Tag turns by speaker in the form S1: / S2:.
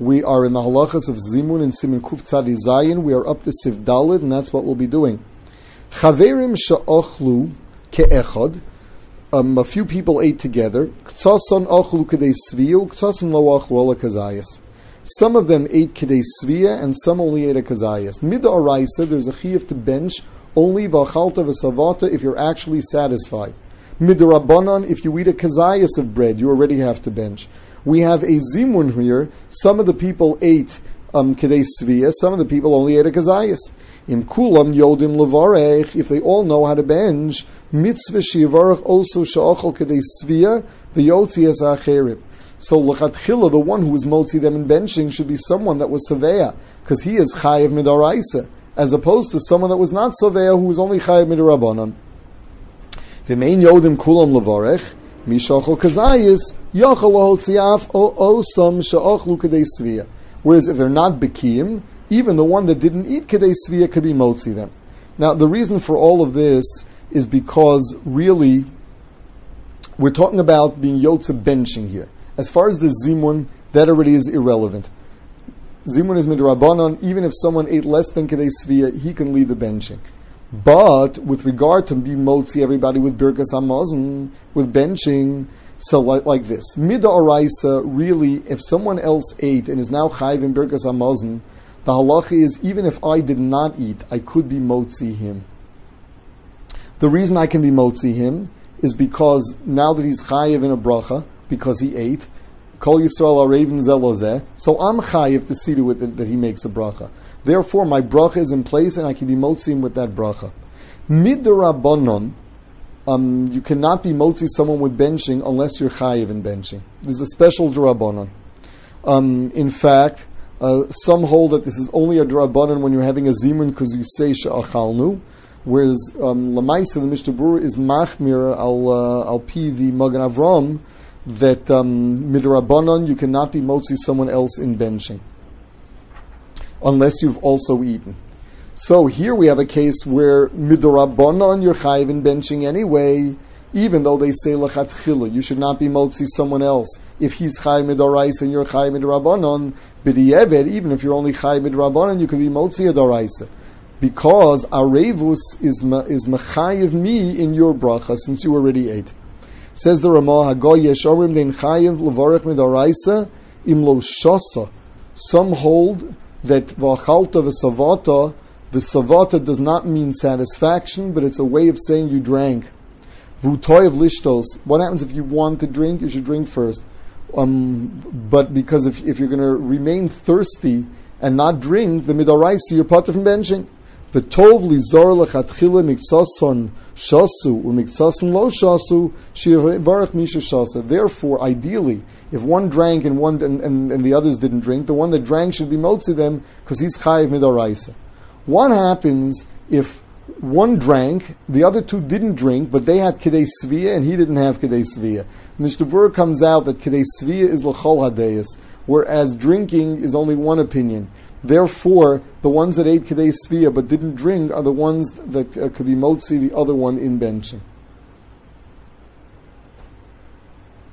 S1: We are in the halachas of Zimun and Siman Kuf Tzadi Zayin. We are up to Siv Dalid, and that's what we'll be doing. Chaverim sha'ochlu ke'echad. Um, a few people ate together. Ktsason ochlu kedei sviyu, ktsason lo ochlu ala kazayas. Some of them ate kedei svia, and some only ate a kazayas. Mid araisa, there's a chiyuv to bench only v'achalta v'savata if you're actually satisfied. Mid rabbanon, if you eat a kazayas of bread, you already have to bench. We have a zimun here. Some of the people ate um, kedei svia, some of the people only ate a kazayas. Im kulam yodim levarech, if they all know how to bench, mitzvah shivarach also sha'achal kedei svia, v'yotzi es acherim. So lechatchila, the one who was motzi them in benching, should be someone that was saveya, because he is chayiv midaraisa, as opposed to someone that was not saveya, who was only chayiv midarabanan. V'mein yodim kulam levarech, mishachol kazayis, yachal lahotziaf osam sha'achlu kedei svia. Whereas if they're not bekim, even the one that didn't eat Kedei Svia could be motzi them. Now, the reason for all of this is because really we're talking about being Yotze benching here. As far as the Zimun, that already is irrelevant. Zimun is midrabanon, even if someone ate less than Kedei Svia, he can leave the benching. But with regard to be motzi everybody with Birkas Hamazon, with benching, so like, like this. Mida Oraisa, really, if someone else ate and is now chayv in Birkas Hamazon, the halacha is even if I did not eat, I could be motzi him. The reason I can be motzi him is because now that he's chayiv in a bracha, because he ate, Kol Yisrael Arevim Zelozeh, so I'm chayiv to see to it that, he makes a bracha. Therefore, my bracha is in place and I can be motzi him with that bracha. Mid Rabbanon, um, you cannot be motzi someone with benching unless you're chayiv in benching. There's a special drabanon. Um, in fact, uh, some hold that this is only a drabanan when you're having a zimun because you say sha'achalnu, whereas um, lamaisa the Mishnah Berurah is machmir al uh, al pi the Magen Avram that um, midrabanan you cannot be motzi someone else in benching unless you've also eaten. So here we have a case where midrabanan you're chayiv in benching anyway even though they say lechatchila, you should not be motzi someone else. If he's chay midorais and you're chay midrabanon, b'di'eved, even if you're only chay midrabanon, you could be motzi adoraisa. Because arevus is is mechayiv me in your bracha since you already ate. Says the Ramah, Hagoy yeshorim den chayiv levarech midoraisa imlo shosa. Some hold that v'achalta v'savata, the savata does not mean satisfaction, but it's a way of saying you drank. Vutoy of lishtos. What happens if you want to drink? You should drink first. Um, but because if, if you're going to remain thirsty and not drink, the midoraisi, you're part of benching. The tov lizor lechatchila miksason shasu umiksason lo shasu shivarach misha shasa. Therefore, ideally, if one drank and one and, and, and, the others didn't drink, the one that drank should be motzi them because he's chayiv midoraisa. What happens if one drank, the other two didn't drink, but they had Kedei Svia and he didn't have Kedei Svia. Mishnah comes out that Kedei Svia is L'chol Hadeyas, whereas drinking is only one opinion. Therefore, the ones that ate Kedei Svia but didn't drink are the ones that uh, could be Motzi, the other one in benching.